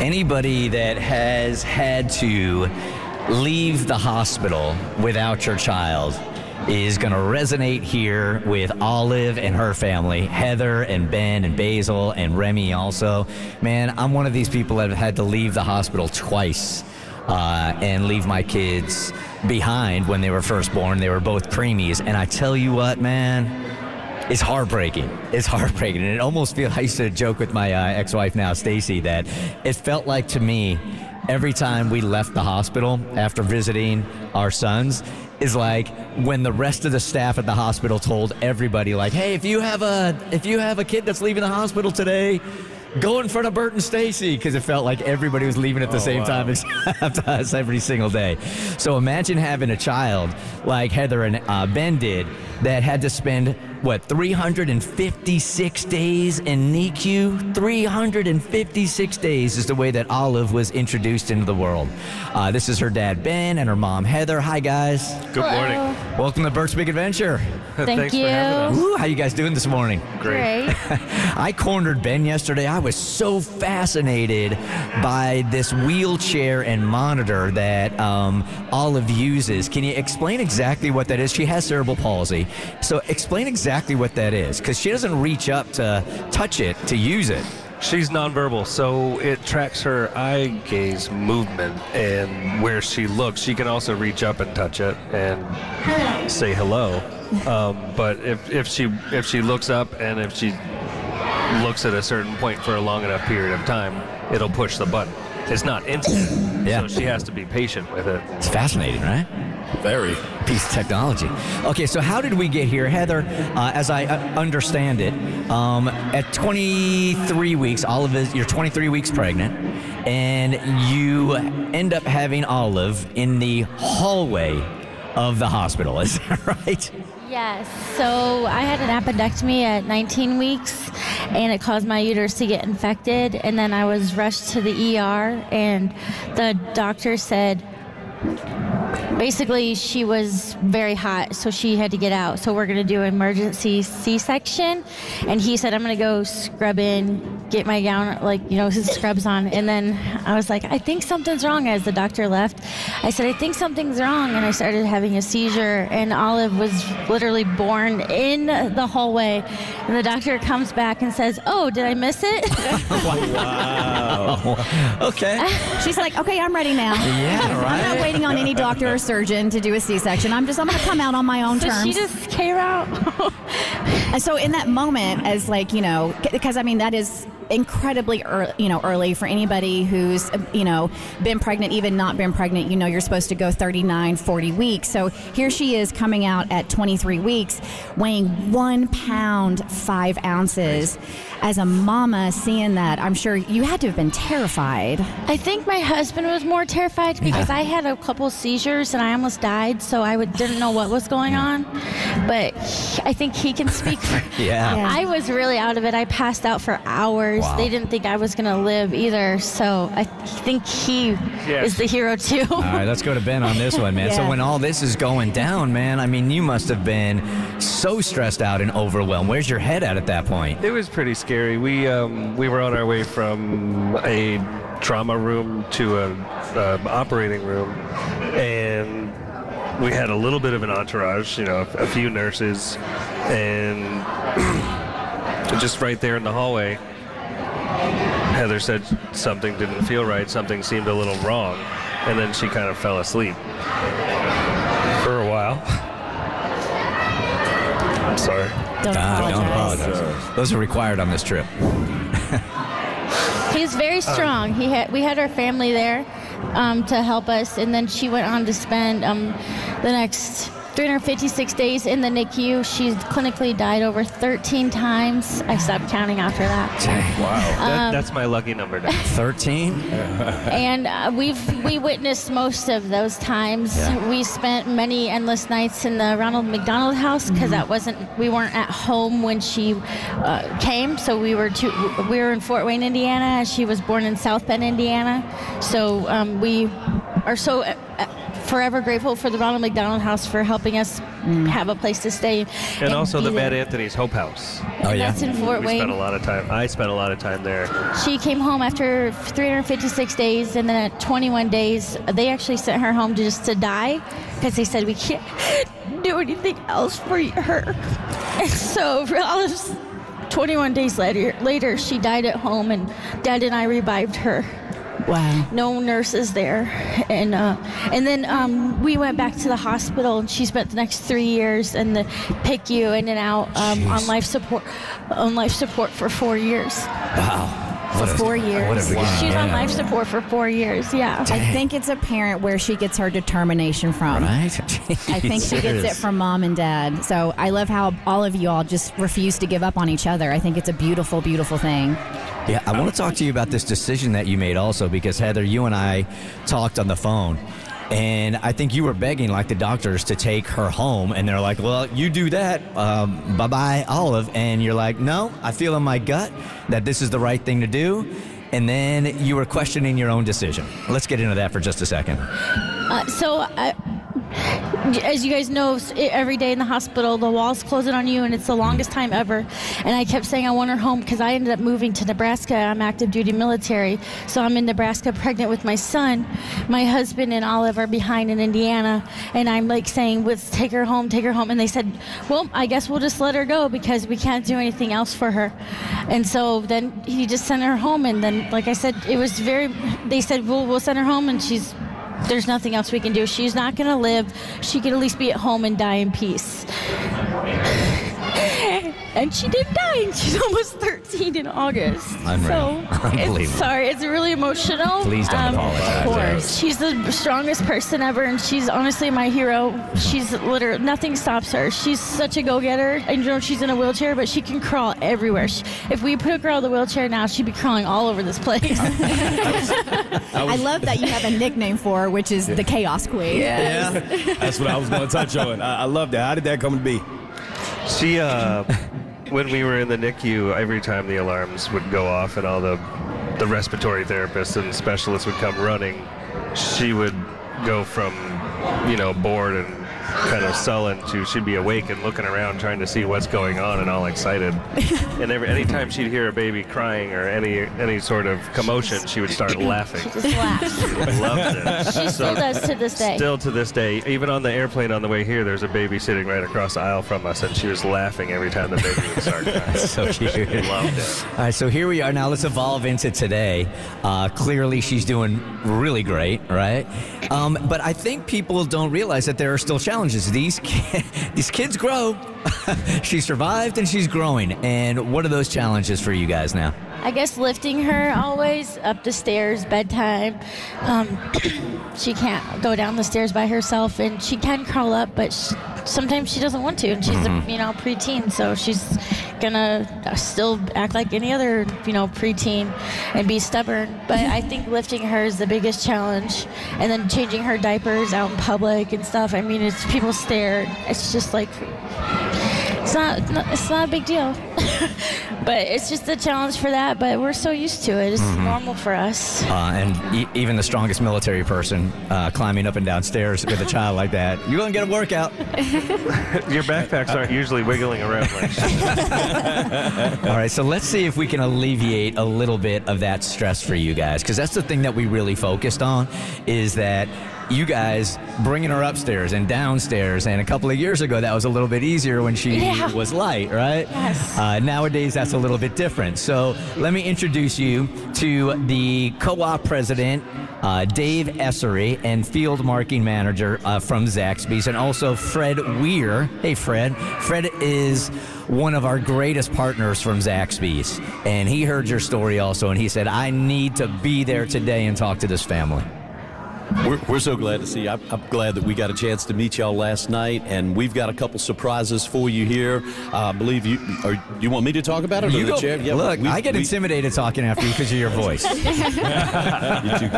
Anybody that has had to leave the hospital without your child is going to resonate here with Olive and her family, Heather and Ben and Basil and Remy also. Man, I'm one of these people that have had to leave the hospital twice uh, and leave my kids behind when they were first born. They were both preemies. And I tell you what, man, it's heartbreaking. It's heartbreaking. And it almost feels, I used to joke with my uh, ex wife now, Stacy, that it felt like to me every time we left the hospital after visiting our sons is like when the rest of the staff at the hospital told everybody like hey if you have a if you have a kid that's leaving the hospital today go in front of Bert and Stacy because it felt like everybody was leaving at the Oh, same wow. time except us every single day. So imagine having a child like Heather and uh, Ben did that had to spend what 356 days in NICU. 356 days is the way that Olive was introduced into the world. Uh, this is her dad Ben and her mom Heather. Hi guys, Good morning. welcome to Bert's Big Adventure. Thank Thanks you. for having us. Woo, how you guys doing this morning? Great. I cornered Ben yesterday. I was so fascinated by this wheelchair and monitor that um, Olive uses. Can you explain exactly what that is? She has cerebral palsy. So explain exactly what that is because she doesn't reach up to touch it to use it. She's nonverbal, so it tracks her eye gaze movement and where she looks. She can also reach up and touch it and say hello. Um, but if, if she if she looks up and if she looks at a certain point for a long enough period of time, it'll push the button. It's not instant, Yeah. so she has to be patient with it. It's fascinating, right? Very. piece of technology. Okay, so how did we get here, Heather? Uh, as I uh, understand it, um, at 23 weeks, Olive is you're 23 weeks pregnant, and you end up having Olive in the hallway of the hospital. Is that right? Yes. So I had an appendectomy at 19 weeks, and it caused my uterus to get infected. And then I was rushed to the ER, and the doctor said basically she was very hot, so she had to get out. So we're going to do an emergency C-section, and he said I'm going to go scrub in, get my gown, like you know, his scrubs on, and then I was like, I think something's wrong. As the doctor left, I said, I think something's wrong, and I started having a seizure, and Olive was literally born in the hallway, and the doctor comes back and says, Oh, did I miss it? wow. Okay. She's like, okay, I'm ready now. Yeah, right. I'm not waiting on any doctor or surgeon to do a C-section. I'm just, I'm going to come out on my own so terms. she just came out. And so in that moment, as like you know, because I mean that is incredibly early, you know early for anybody who's you know been pregnant even not been pregnant you know you're supposed to go 39 40 weeks so here she is coming out at 23 weeks weighing one pound five ounces as a mama seeing that i'm sure you had to have been terrified I think my husband was more terrified because I had a couple seizures and I almost died, so I would, didn't know what was going on. But I think he can speak. For, Yeah. I was really out of it. I passed out for hours. Wow. They didn't think I was going to live either, so I think he Yes. is the hero too. All right, let's go to Ben on this one, man. So when all this is going down, man, I mean, you must have been so stressed out and overwhelmed. Where's your head at at that point? It was pretty scary. We um, we were on our way from a trauma room to an um, operating room, and we had a little bit of an entourage. You know, a, a few nurses, and just right there in the hallway, Heather said something didn't feel right, something seemed a little wrong, and then she kind of fell asleep for a while. I'm sorry. Don't Ah, don't apologize. apologize. Those are required on this trip. He's very strong. He had we had our family there um, to help us, and then she went on to spend um, the next 356 days in the NICU. She's clinically died over 13 times. I stopped counting after that. Wow. That, that's my lucky number now. 13? and uh, we've we witnessed most of those times. Yeah. We spent many endless nights in the Ronald McDonald House because that wasn't we weren't at home when she uh, came. So we were to, we were in Fort Wayne, Indiana. She was born in South Bend, Indiana. So um, we are so. Forever grateful for the Ronald McDonald House for helping us mm. have a place to stay. And also the there. Mad Anthony's Hope House. Oh, yeah. That's in Fort we Wayne. spent a lot of time. I spent a lot of time there. She came home after 356 days, and then at 21 days, they actually sent her home to just to die because they said we can't do anything else for her. And so, for all this, 21 days later, later, she died at home, and Dad and I revived her. Wow. No nurses there, and uh, and then um, we went back to the hospital, and she spent the next three years in the PICU in and out um, on life support, on life support for four years. Wow. For What a- four years. What a beginning. She's on life support for four years. Yeah. I think it's apparent where she gets her determination from. Right? I think she gets it from mom and dad. So I love how all of you all just refuse to give up on each other. I think it's a beautiful, beautiful thing. Yeah, I want to talk to you about this decision that you made also because Heather, you and I talked on the phone. And I think you were begging, like the doctors, to take her home. And they're like, well, you do that. Um, bye bye, Olive. And you're like, no, I feel in my gut that this is the right thing to do. And then you were questioning your own decision. Let's get into that for just a second. Uh, so, I, as you guys know, every day in the hospital, the walls closing on you, and it's the longest time ever. And I kept saying I want her home because I ended up moving to Nebraska. I'm active duty military, so I'm in Nebraska, pregnant with my son. My husband and Olive are behind in Indiana, and I'm like saying, "Let's take her home, take her home." And they said, "Well, I guess we'll just let her go because we can't do anything else for her." And so then he just sent her home, and then, like I said, it was very. They said, "Well, we'll send her home," and she's there's nothing else we can do. She's not going to live. She could at least be at home and die in peace. And she did die. and She's almost 13 in August. Unreal. So Unbelievable. it's, sorry, it's really emotional. Please don't um, apologize. Of course, she's the strongest person ever, and she's honestly my hero. She's literally nothing stops her. She's such a go-getter. I know she's in a wheelchair, but she can crawl everywhere. She, if we put a girl in the wheelchair now, she'd be crawling all over this place. I love that you have a nickname for her, which is the Chaos Queen. Yeah, that's what I was going to touch on. I, I love that. How did that come to be? She, uh, when we were in the NICU, every time the alarms would go off and all the, the respiratory therapists and specialists would come running, she would go from, you know, bored and kind of sullen to she'd be awake and looking around trying to see what's going on and all excited. and every anytime she'd hear a baby crying or any any sort of commotion, she would start laughing. Just laughs. Loved it. She still does to this day. Still to this day, even on the airplane on the way here, there's a baby sitting right across the aisle from us, and she was laughing every time the baby would start crying. So cute. Loved it. All right, so here we are. Now let's evolve into today. Uh, clearly, she's doing really great, right? Um, but I think people don't realize that there are still challenges. These ki- these kids grow. she survived and she's growing. And what are those challenges for you guys now? I guess lifting her always up the stairs, bedtime. Um, she can't go down the stairs by herself, and she can crawl up, but sh sometimes she doesn't want to, and she's a you know preteen, so she's gonna still act like any other you know preteen and be stubborn. But I think lifting her is the biggest challenge, and then changing her diapers out in public and stuff. I mean, it's people stare. It's just like it's not, it's not a big deal. but it's just a challenge for that. But we're so used to it. It's normal for us. Uh, and e- even the strongest military person uh, climbing up and down stairs with a child like that, you're going to get a workout. Your backpacks aren't usually wiggling around like All right, so let's see if we can alleviate a little bit of that stress for you guys, because that's the thing that we really focused on, is that you guys bringing her upstairs and downstairs. And a couple of years ago, that was a little bit easier when she Yeah. was light, right? Yes. Uh, nowadays, that's a little bit different. So let me introduce you to the co-op president, uh, Dave Essery, and field marketing manager uh, from Zaxby's, and also Fred Weir. Hey, Fred. Fred is one of our greatest partners from Zaxby's, and he heard your story also, and he said, "I need to be there today and talk to this family." We're, we're so glad to see you. I'm, I'm glad that we got a chance to meet y'all last night, and we've got a couple surprises for you here. Uh, I believe you. Or you want me to talk about it? or You the go, chair? Yeah, look, we- I get we- intimidated talking after you because of your voice. You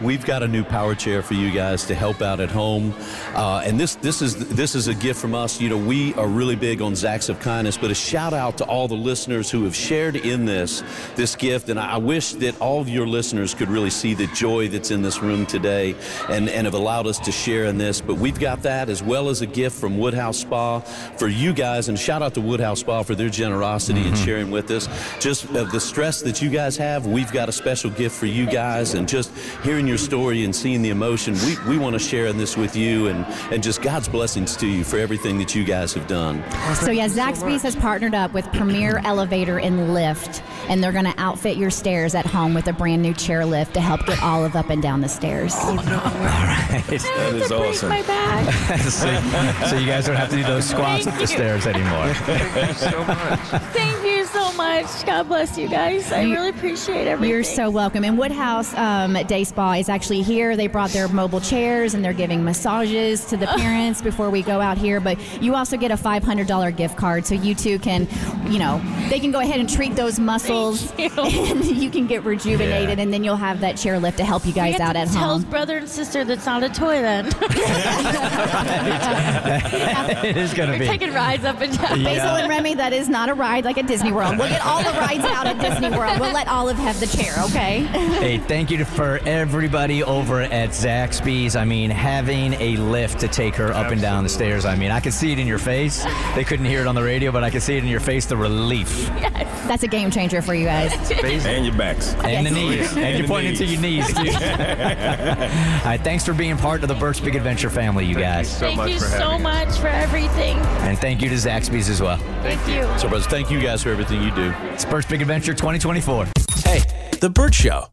we, we've got a new power chair for you guys to help out at home, uh, and this this is this is a gift from us. You know, we are really big on Zacks of Kindness, but a shout out to all the listeners who have shared in this this gift, and I, I wish that all of your listeners could really see the joy that's in this room today, and and have allowed us to share in this. But we've got that as well as a gift from Woodhouse Spa for you guys, and shout out to Woodhouse Spa for their generosity and sharing with us. Just uh, the stress that you guys have, we've got a special gift for you guys, and just hearing your story and seeing the emotion, we, we want to share in this with you, and, and just God's blessings to you for everything that you guys have done. So yeah, Zaxby's has partnered up with Premier Elevator and Lift, and they're going to outfit your stairs at home with a brand new chair lift to help get Olive up and down the stairs. Oh, that is Break awesome. my back. so, so you guys don't have to do those squats Thank up the you. stairs anymore. Thank you so much. Thank you so much. God bless you guys. I really appreciate everything. You're so welcome. And Woodhouse um, Day Spa is actually here. They brought their mobile chairs and they're giving massages to the parents before we go out here. But you also get a $500 gift card, so you two can, you know, they can go ahead and treat those muscles, Thank you. and you can get rejuvenated, and then you'll have that chair lift to help you guys out at tell home. his brother and sister that's not a toy then. it is going to We're be. taking rides up and down. Basil and Remy, that is not a ride like at Disney World. We'll get all the rides out at Disney World. We'll let Olive have the chair, okay? Hey, thank you to, for everybody over at Zaxby's. I mean, having a lift to take her up and down the stairs. I mean, I could see it in your face. They couldn't hear it on the radio, but I could see it in your face the relief Yes. That's a game changer for you guys. And your backs. and the knees. Oh, and, And you're the pointing to your knees, too. All right, thanks for being part of the Bert's Big Adventure family, you guys. so Thank much you for so having us. much for everything. And thank you to Zaxby's as well. Thank you. So, brothers, thank you guys for everything you do. It's Bert's Big Adventure 2024. Hey, The Bert Show.